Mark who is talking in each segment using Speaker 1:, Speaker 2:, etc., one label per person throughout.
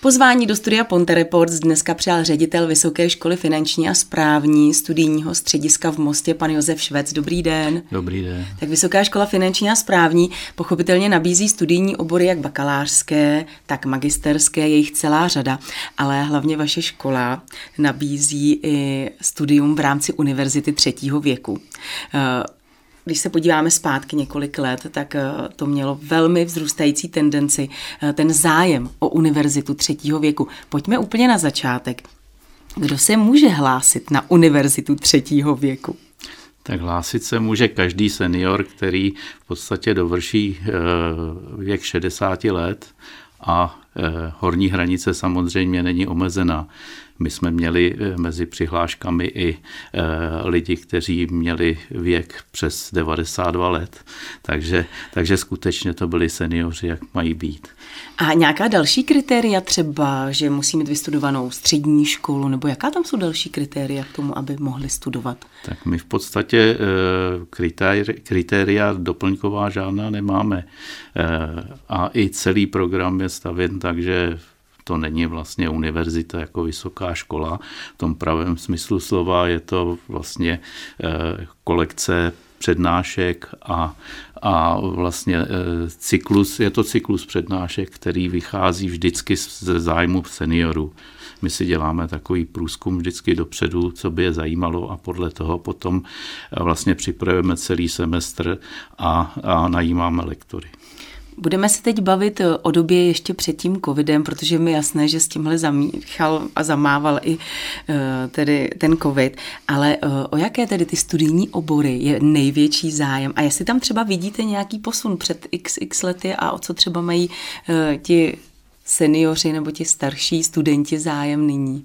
Speaker 1: Pozvání do studia Ponte Reports dneska přijal ředitel Vysoké školy finanční a správní studijního střediska v Mostě, pan Josef Švec. Dobrý den.
Speaker 2: Dobrý den.
Speaker 1: Tak Vysoká škola finanční a správní pochopitelně nabízí studijní obory jak bakalářské, tak magisterské, je jich celá řada, ale hlavně vaše škola nabízí i studium v rámci univerzity třetího věku. Když se podíváme zpátky několik let, tak eh, to mělo velmi vzrůstající tendenci, eh, ten zájem o univerzitu třetího věku. Pojďme úplně na začátek. Kdo se může hlásit na univerzitu třetího věku?
Speaker 2: Tak hlásit se může každý senior, který v podstatě dovrší eh, věk 60 let a horní hranice samozřejmě není omezená. My jsme měli eh, mezi přihláškami i eh, lidi, kteří měli věk přes 92 let, takže, takže skutečně to byli seniori, jak mají být.
Speaker 1: A nějaká další kritéria třeba, že musí mít vystudovanou střední školu, nebo jaká tam jsou další kritéria k tomu, aby mohli studovat?
Speaker 2: Tak my v podstatě eh, kritéria doplňková žádná nemáme. A i celý program je stavěn tak, že to není vlastně univerzita jako vysoká škola. V tom pravém smyslu slova je to vlastně eh, kolekce přednášek a, a vlastně eh, cyklus, je to cyklus přednášek, který vychází vždycky ze zájmu seniorů. My si děláme takový průzkum vždycky dopředu, co by je zajímalo a podle toho potom eh, vlastně připravujeme celý semestr a, a najímáme lektory.
Speaker 1: Budeme se teď bavit eh, o době ještě před tím covidem, protože mi jasné, že s tímhle zamíchal a zamával i eh, tedy ten covid, ale eh, o jaké tedy ty studijní obory je největší zájem? A jestli tam třeba vidíte nějaký posun před xx lety a o co třeba mají ti seniori nebo ti starší studenti zájem nyní?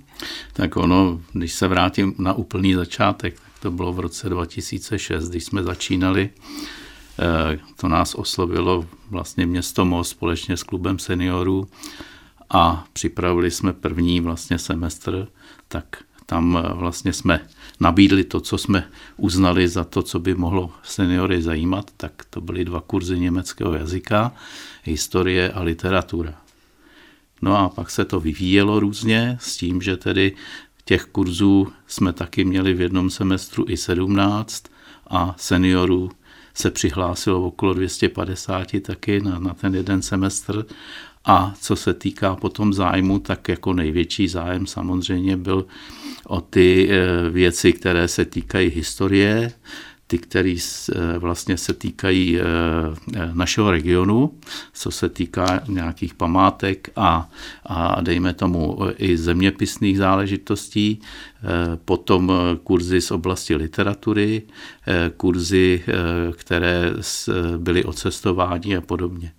Speaker 2: Tak ono, když se vrátím na úplný začátek, tak to bylo v roce 2006, když jsme začínali to nás oslovilo vlastně město Most společně s klubem seniorů a připravili jsme první vlastně semestr, tak tam eh, vlastně jsme nabídli to, co jsme uznali za to, co by mohlo seniory zajímat, tak to byly dva kurzy německého jazyka, historie a literatura. No a pak se to vyvíjelo různě s tím, že tedy těch kurzů jsme taky měli v jednom semestru i 17 a seniorů se přihlásilo okolo 250 taky na, na ten jeden semestr. A co se týká potom zájmu, tak jako největší zájem samozřejmě byl o ty eh, věci, které se týkají historie, ty, které eh, vlastně se týkají eh, eh, našeho regionu, co se týká nějakých památek a, a dejme tomu i zeměpisných záležitostí, potom kurzy z oblasti literatury, kurzy, které byly o cestování a podobně.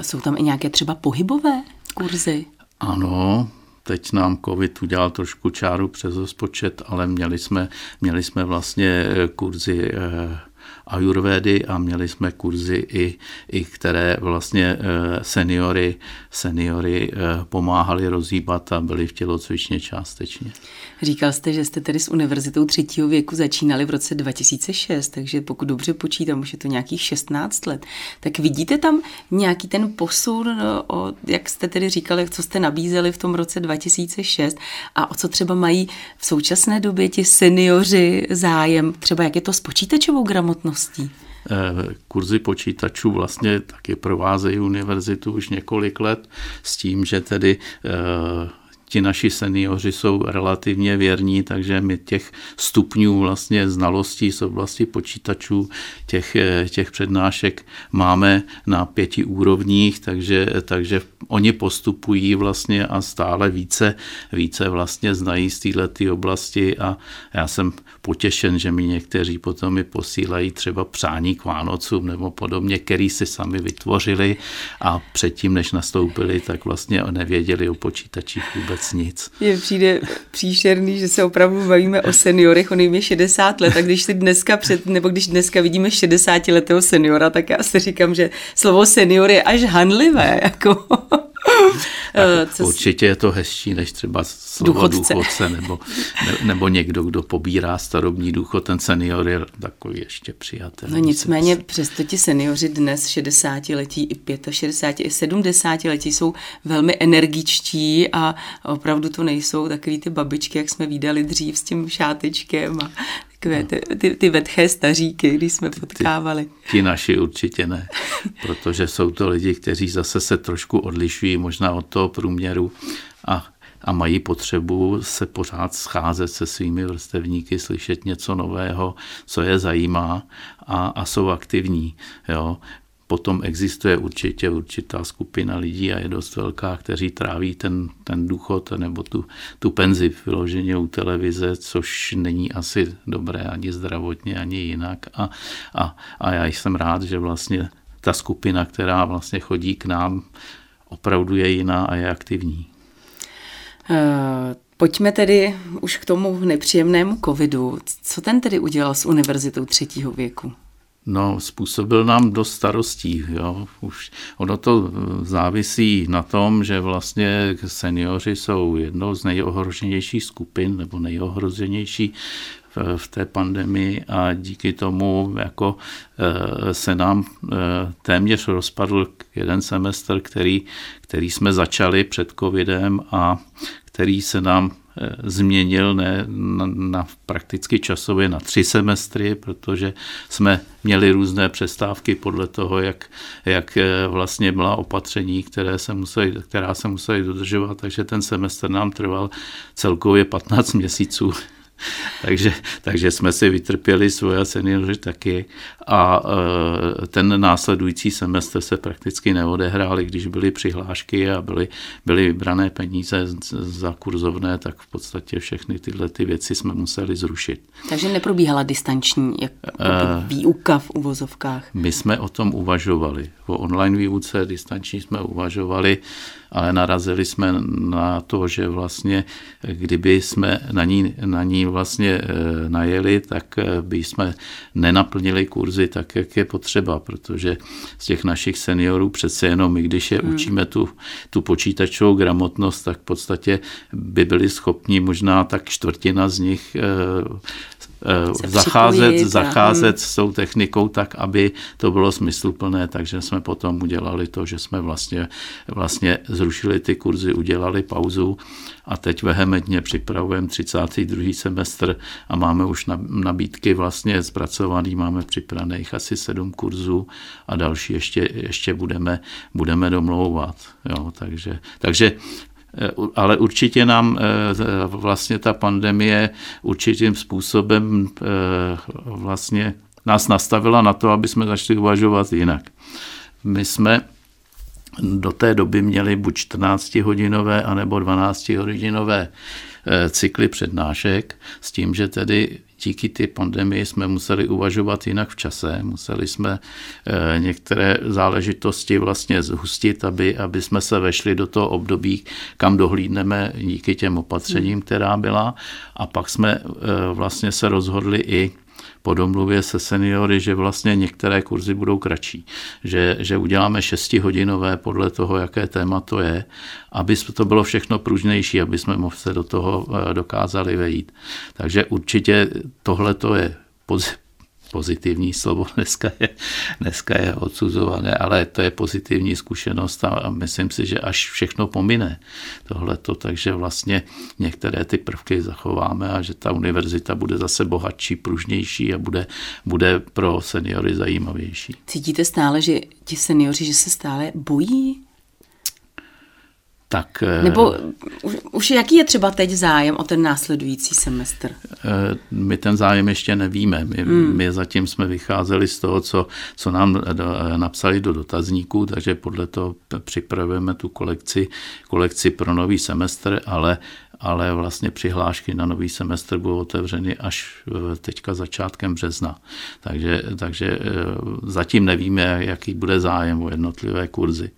Speaker 1: Jsou tam i nějaké třeba pohybové kurzy?
Speaker 2: Ano, Teď nám covid udělal trošku čáru přes rozpočet, ale měli jsme, měli jsme vlastně eh, kurzy eh, ajurvédy a měli jsme kurzy i, i které vlastně eh, seniory, seniory pomáhali rozhýbat a byli v tělocvičně částečně.
Speaker 1: Říkal jste, že jste tedy s univerzitou třetího věku začínali v roce 2006, takže pokud dobře počítám, už je to nějakých 16 let. Tak vidíte tam nějaký ten posun, no, o, jak jste tedy říkali, co jste nabízeli v tom roce 2006 a o co třeba mají v současné době ti seniori zájem, třeba jak je to s počítačovou gramotností?
Speaker 2: Eh, kurzy počítačů vlastně taky provázejí univerzitu už několik let s tím, že tedy eh, ti naši seniori jsou relativně věrní, takže my těch stupňů vlastně znalostí z oblasti počítačů, těch, těch přednášek máme na pěti úrovních, takže, takže oni postupují vlastně a stále více, více vlastně znají z této oblasti a já jsem potěšen, že mi někteří potom mi posílají třeba přání k Vánocům nebo podobně, který si sami vytvořili a předtím, než nastoupili, tak vlastně nevěděli o počítačích vůbec vůbec nic.
Speaker 1: Je přijde příšerný, že se opravdu bavíme o seniorech, on je 60 let a když si dneska před, nebo když dneska vidíme 60 letého seniora, tak já si říkám, že slovo senior je až hanlivé, jako
Speaker 2: co určitě je to hezčí, než třeba slovo důchodce, důchodce nebo, ne, nebo někdo, kdo pobírá starobní důchod, ten senior je takový ještě přijatelný.
Speaker 1: No nicméně přesto ti seniori dnes 60 letí i 65 i 70 letí jsou velmi energičtí a opravdu to nejsou takový ty babičky, jak jsme viděli dřív s tím šátečkem a takové ty, ty, ty vetché staříky, když jsme potkávali.
Speaker 2: Ti, ti naši určitě ne, protože jsou to lidi, kteří zase se trošku odlišují možná od toho průměru a a mají potřebu se pořád scházet se svými vrstevníky, slyšet něco nového, co je zajímá a, a jsou aktivní. Jo potom existuje určitě určitá skupina lidí a je dost velká, kteří tráví ten, ten důchod nebo tu, tu penzi vyloženě u televize, což není asi dobré ani zdravotně, ani jinak. A, a, a já jsem rád, že vlastně ta skupina, která vlastně chodí k nám, opravdu je jiná a je aktivní.
Speaker 1: Uh... Pojďme tedy už k tomu nepříjemnému covidu. Co ten tedy udělal s univerzitou třetího věku?
Speaker 2: No, způsobil nám dost starostí. Jo. Už ono to závisí na tom, že vlastně seniori jsou jednou z nejohroženějších skupin nebo nejohroženější v, v té pandemii a díky tomu jako e, se nám e, téměř rozpadl jeden semestr, který, který jsme začali před covidem a který se nám Eh, změnil ne, na, na prakticky časově na tři semestry, protože jsme měli různé přestávky podle toho, jak, jak eh, vlastně byla opatření, které se museli, která se museli dodržovat, takže ten semestr nám trval celkově 15 měsíců. takže, takže jsme si vytrpěli svoje seniori taky a e, ten následující semestr se prakticky neodehráli, když byly přihlášky a byly, byly vybrané peníze za kurzovné, tak v podstatě všechny tyhle ty věci jsme museli zrušit.
Speaker 1: Takže neprobíhala distanční jak, uh, výuka v uvozovkách?
Speaker 2: My jsme o tom uvažovali. O online výuce distanční jsme uvažovali, ale narazili jsme na to, že vlastně kdyby jsme na ní, na ní vlastně e, najeli, tak e, by jsme nenaplnili kurzy tak, jak je potřeba, protože z těch našich seniorů přece jenom my, když je hmm. učíme tu, tu počítačovou gramotnost, tak v podstatě by byli schopni možná tak čtvrtina z nich e, zacházet, zacházet s tou technikou tak, aby to bylo smysluplné, takže jsme potom udělali to, že jsme vlastně, vlastně zrušili ty kurzy, udělali pauzu a teď vehementně připravujeme 32. semestr a máme už nabídky vlastně zpracovaný, máme připravených asi sedm kurzů a další ještě, ještě budeme, budeme domlouvat. Jo, takže, takže Eh, ale určitě nám eh, vlastně ta pandemie určitým způsobem eh, vlastně nás nastavila na to, aby jsme začali uvažovat jinak. My jsme do té doby měli buď 14-hodinové anebo 12-hodinové cykly přednášek s tím, že tedy díky ty pandemii jsme museli uvažovat jinak v čase, museli jsme eh, některé záležitosti vlastně zhustit, aby, aby jsme se vešli do toho období, kam dohlídneme díky těm opatřením, která byla. A pak jsme eh, vlastně se rozhodli i po domluvě se seniory, že vlastně některé kurzy budou kratší, že, že uděláme šestihodinové podle toho, jaké téma to je, aby to bylo všechno pružnější, aby jsme se do toho eh, dokázali vejít. Takže určitě tohle to je pozitivní slovo dneska je, dneska je odsuzované, ale to je pozitivní zkušenost a myslím si, že až všechno pomine tohleto, takže vlastně některé ty prvky zachováme a že ta univerzita bude zase bohatší, pružnější a bude, bude pro seniory zajímavější.
Speaker 1: Cítíte stále, že ti seniori, že se stále bojí
Speaker 2: tak...
Speaker 1: Nebo už, už jaký je třeba teď zájem o ten následující semestr?
Speaker 2: Eh, my ten zájem ještě nevíme. My, hmm. my zatím jsme vycházeli z toho, co, co nám napsali do dotazníků, takže podle toho připravujeme tu kolekci, kolekci pro nový semestr, ale ale vlastně přihlášky na nový semestr budou otevřeny až teďka začátkem března. Takže, takže eh, zatím nevíme, jaký bude zájem o jednotlivé kurzy.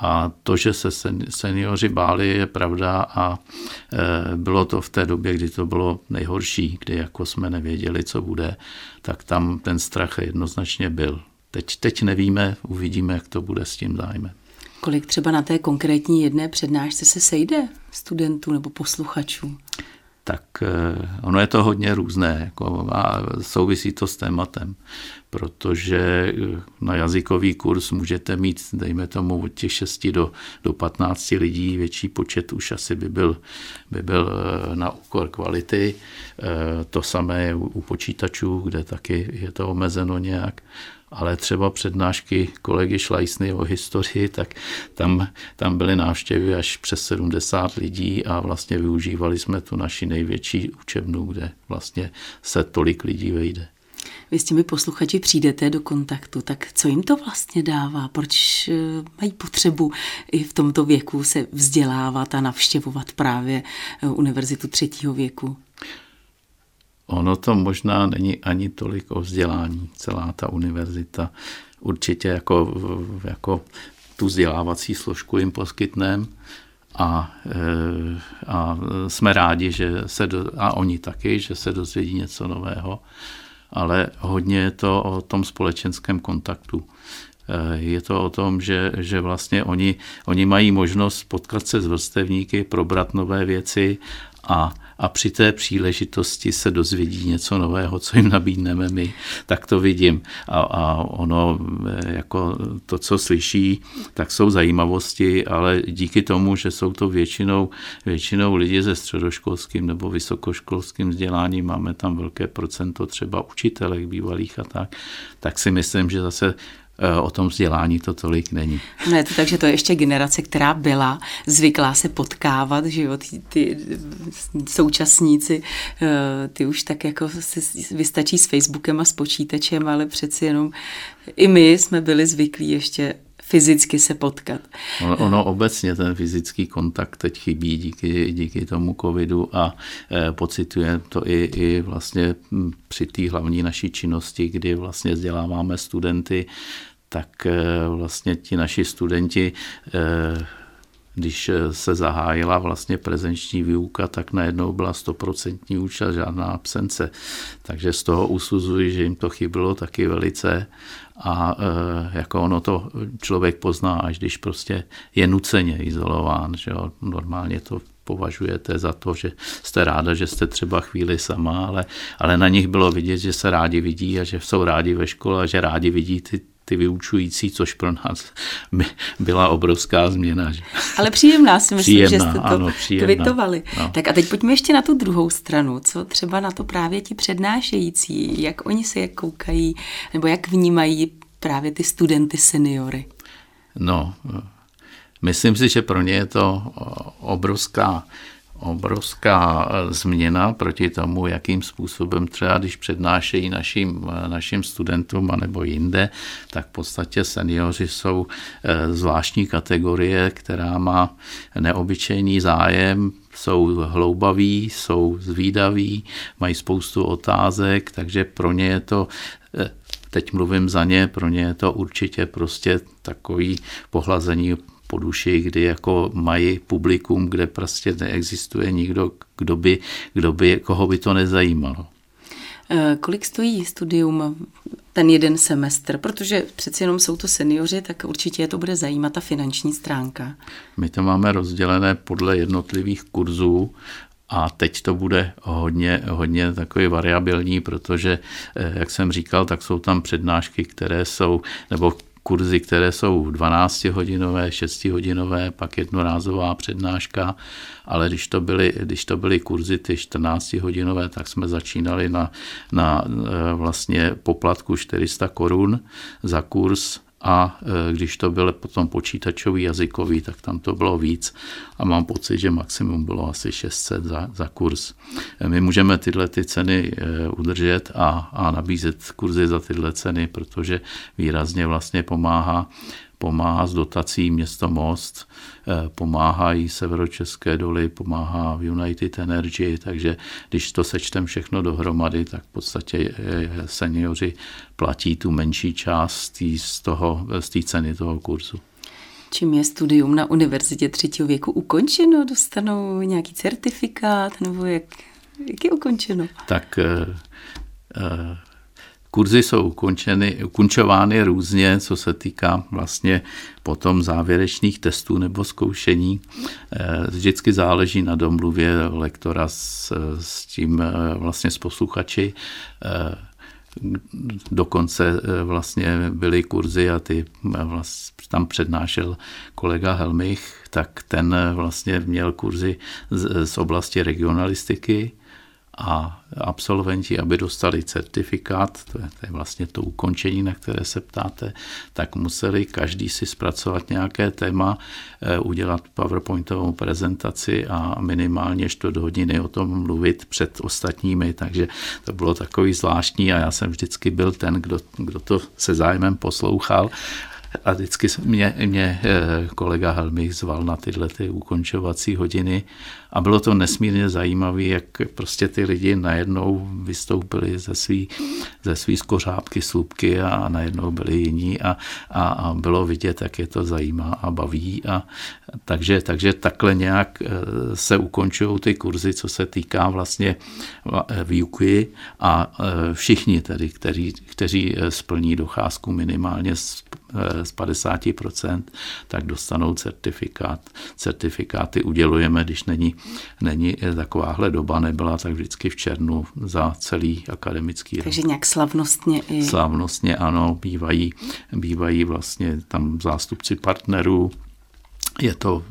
Speaker 2: A to, že se seniori báli, je pravda a eh, bylo to v té době, kdy to bylo nejhorší, kdy jako jsme nevěděli, co bude, tak tam ten strach jednoznačně byl. Teď, teď nevíme, uvidíme, jak to bude s tím zájmem.
Speaker 1: Kolik třeba na té konkrétní jedné přednášce se sejde studentů nebo posluchačů?
Speaker 2: tak eh, ono je to hodně různé jako, a souvisí to s tématem, protože eh, na jazykový kurz můžete mít, dejme tomu, od těch 6 do, do 15 lidí, větší počet už asi by byl, by byl eh, na úkor kvality. To samé je u počítačů, kde taky je to omezeno nějak ale třeba přednášky kolegy Šlajsny o historii, tak tam, tam byly návštěvy až přes 70 lidí a vlastně využívali jsme tu naši největší učebnu, kde vlastně se tolik lidí vejde.
Speaker 1: Vy s těmi posluchači přijdete do kontaktu, tak co jim to vlastně dává? Proč eh, mají potřebu i v tomto věku se vzdělávat a navštěvovat právě eh, univerzitu třetího věku?
Speaker 2: Ono to možná není ani tolik o vzdělání, celá ta univerzita. Určitě jako, jako tu vzdělávací složku jim poskytneme a, e, a jsme rádi, že se do, a oni taky, že se dozvědí něco nového, ale hodně je to o tom společenském kontaktu. E, je to o tom, že, že vlastně oni, oni mají možnost potkat se s vrstevníky, probrat nové věci a a při té příležitosti se dozvědí něco nového, co jim nabídneme my, tak to vidím. A, a ono, eh, jako to, co slyší, tak jsou zajímavosti, ale díky tomu, že jsou to většinou, většinou lidi se středoškolským nebo vysokoškolským vzděláním, máme tam velké procento třeba učitelek bývalých a tak, tak si myslím, že zase o tom vzdělání to tolik není.
Speaker 1: No je to tak, že to je ještě generace, která byla zvyklá se potkávat, že jo, ty, ty současníci, eh, ty už tak jako se vystačí s Facebookem a s počítačem, ale přeci jenom i my jsme byli zvyklí ještě fyzicky se potkat.
Speaker 2: Ono, ono obecně ten fyzický kontakt teď chybí díky, díky tomu covidu a e, pocituje to i, i vlastně při té hlavní naší činnosti, kdy vlastně vzděláváme studenty, tak e, vlastně ti naši studenti e, když se zahájila vlastně prezenční výuka, tak najednou byla stoprocentní účast, žádná absence. Takže z toho usuzuji, že jim to chybilo taky velice a e, jako ono to člověk pozná, až když prostě je nuceně izolován. Že jo? Normálně to považujete za to, že jste ráda, že jste třeba chvíli sama, ale, ale na nich bylo vidět, že se rádi vidí a že jsou rádi ve škole a že rádi vidí ty ty vyučující, což pro nás byla obrovská změna.
Speaker 1: Ale příjemná si myslím, příjemná, že jste to ano, kvitovali. No. Tak a teď pojďme ještě na tu druhou stranu. Co třeba na to právě ti přednášející, jak oni se jak koukají, nebo jak vnímají právě ty studenty seniory?
Speaker 2: No, myslím si, že pro ně je to obrovská obrovská eh, změna proti tomu, jakým způsobem třeba, když přednášejí našim, eh, našim studentům anebo jinde, tak v podstatě seniori jsou eh, zvláštní kategorie, která má neobyčejný zájem, jsou hloubaví, jsou zvídaví, mají spoustu otázek, takže pro ně je to teď mluvím za ně, pro ně je to určitě prostě takový pohlazení po duši, kdy jako mají publikum, kde prostě neexistuje nikdo, kdo by, kdo by, koho by to nezajímalo.
Speaker 1: Eh, kolik stojí studium ten jeden semestr? Protože přeci jenom jsou to seniori, tak určitě je to bude zajímat ta finanční stránka.
Speaker 2: My to máme rozdělené podle jednotlivých kurzů a teď to bude hodně, hodně takový variabilní, protože, eh, jak jsem říkal, tak jsou tam přednášky, které jsou, nebo kurzy, které jsou 12-hodinové, 6-hodinové, pak jednorázová přednáška, ale když to byly, když to byly kurzy ty 14-hodinové, tak jsme začínali na, na eh, vlastně poplatku 400 korun za kurz a e, když to byl potom počítačový jazykový, tak tam to bylo víc a mám pocit, že maximum bylo asi 600 za, za kurz. E, my můžeme tyhle ty ceny e, udržet a, a nabízet kurzy za tyhle ceny, protože výrazně vlastně pomáhá pomáhá s dotací město Most, eh, pomáhají Severočeské doly, pomáhá United Energy, takže když to sečtem všechno dohromady, tak v podstatě eh, seniori platí tu menší část z, toho, z té ceny toho kurzu.
Speaker 1: Čím je studium na univerzitě třetího věku ukončeno? Dostanou nějaký certifikát nebo jak, jak je ukončeno?
Speaker 2: Tak uh, uh, kurzy jsou ukončeny, ukončovány různě, co se týká vlastně potom závěrečných testů nebo zkoušení. Eh, vždycky záleží na domluvě lektora s, s tím vlastně s posluchači dokonce vlastně byly kurzy a ty vlastně tam přednášel kolega Helmich, tak ten vlastně měl kurzy z, z oblasti regionalistiky a absolventi, aby dostali certifikát, to je, to je vlastně to ukončení, na které se ptáte, tak museli každý si zpracovat nějaké téma, eh, udělat PowerPointovou prezentaci a minimálně čtvrt hodiny o tom mluvit před ostatními, takže to bylo takový zvláštní a já jsem vždycky byl ten, kdo, kdo to se zájmem poslouchal a vždycky mě, mě eh, kolega Helmich zval na tyhle ty ukončovací hodiny. A bylo to nesmírně zajímavé, jak prostě ty lidi najednou vystoupili ze svý, ze svý skořápky, slupky a najednou byli jiní. A, a, a bylo vidět, jak je to zajímá a baví. A, takže, takže takhle nějak eh, se ukončují ty kurzy, co se týká vlastně eh, výuky. A všichni tedy, kteří, kteří splní docházku minimálně z, z 50%, tak dostanou certifikát. Certifikáty udělujeme, když není není takováhle doba, nebyla tak vždycky v červnu za celý akademický
Speaker 1: rok. Takže nějak slavnostně i...
Speaker 2: Slavnostně ano, bývají, bývají vlastně tam zástupci partnerů, je to,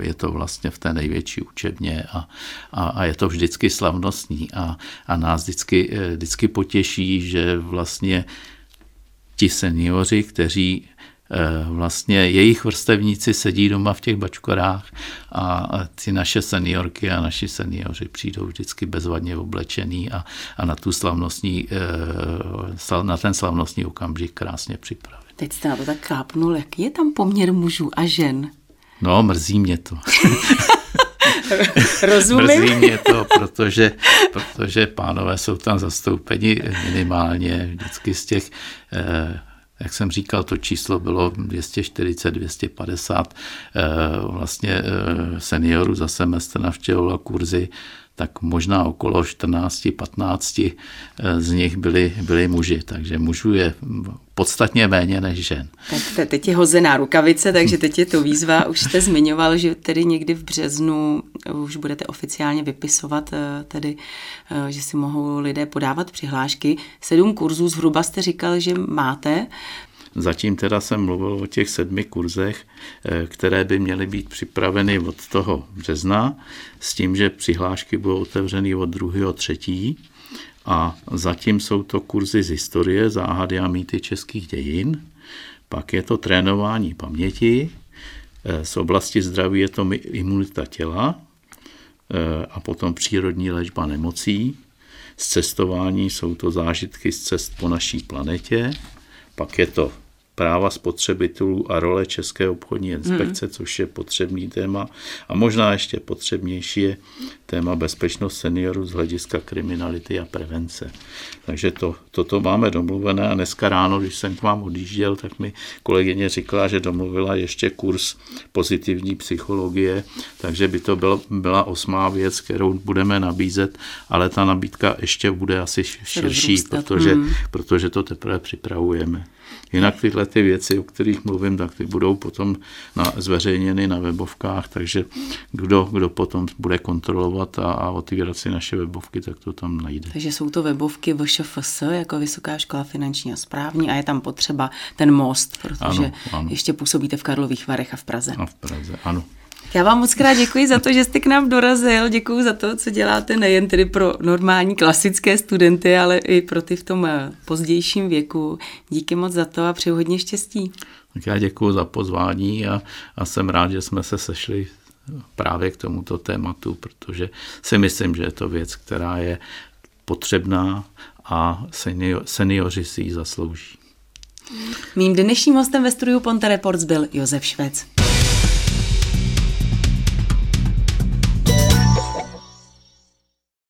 Speaker 2: je to vlastně v té největší učebně a, a, a je to vždycky slavnostní a, a nás vždycky, vždycky potěší, že vlastně ti seniori, kteří Eh, vlastně jejich vrstevníci sedí doma v těch bačkorách a ty naše seniorky a naši seniori přijdou vždycky bezvadně oblečený a, a na tu slavnostní, eh, na ten slavnostní okamžik krásně připravit.
Speaker 1: Teď jste na to tak kápnul, jaký je tam poměr mužů a žen?
Speaker 2: No, mrzí mě to.
Speaker 1: Rozumím.
Speaker 2: Mrzí mě to, protože, protože pánové jsou tam zastoupeni minimálně vždycky z těch eh, jak jsem říkal, to číslo bylo 240, 250 eh, vlastně eh, seniorů za semestr navštěvovalo kurzy tak možná okolo 14-15 eh, z nich byli, byli muži, takže mužů je podstatně méně než žen.
Speaker 1: Tak teď je hozená rukavice, takže teď je to výzva. Už jste zmiňoval, že tedy někdy v březnu už budete oficiálně vypisovat, eh, tedy, eh, že si mohou lidé podávat přihlášky. Sedm kurzů zhruba jste říkal, že máte.
Speaker 2: Zatím teda jsem mluvil o těch sedmi kurzech, eh, které by měly být připraveny od toho března, s tím, že přihlášky budou otevřeny od druhého třetí. A zatím jsou to kurzy z historie, záhady a mýty českých dějin. Pak je to trénování paměti, eh, z oblasti zdraví je to imunita těla eh, a potom přírodní léčba nemocí. Z cestování jsou to zážitky z cest po naší planetě, pak je to práva spotřebitelů a role České obchodní inspekce, hmm. což je potřebný téma. A možná ještě potřebnější je téma bezpečnost seniorů z hlediska kriminality a prevence. Takže to, toto máme domluvené a dneska ráno, když jsem k vám odjížděl, tak mi kolegyně říkala, že domluvila ještě kurz pozitivní psychologie, takže by to byl, byla osmá věc, kterou budeme nabízet, ale ta nabídka ještě bude asi širší, protože, hmm. protože to teprve připravujeme. Jinak tyhle ty věci, o kterých mluvím, tak ty budou potom na, zveřejněny na webovkách, takže kdo, kdo potom bude kontrolovat a, a otvírat si naše webovky, tak to tam najde.
Speaker 1: Takže jsou to webovky VŠFS, jako Vysoká škola finanční a správní a je tam potřeba ten most, protože ano, ano. ještě působíte v Karlových Varech a v Praze.
Speaker 2: A v Praze, ano.
Speaker 1: Já vám moc krát děkuji za to, že jste k nám dorazil. Děkuji za to, co děláte nejen tedy pro normální klasické studenty, ale i pro ty v tom eh, pozdějším věku. Díky moc za to a přeju hodně štěstí.
Speaker 2: Tak já děkuji za pozvání a, a jsem rád, že jsme se sešli právě k tomuto tématu, protože si myslím, že je to věc, která je potřebná a senior, seniori si ji zaslouží.
Speaker 1: Mým dnešním hostem ve studiu Ponte Reports byl Josef Švec.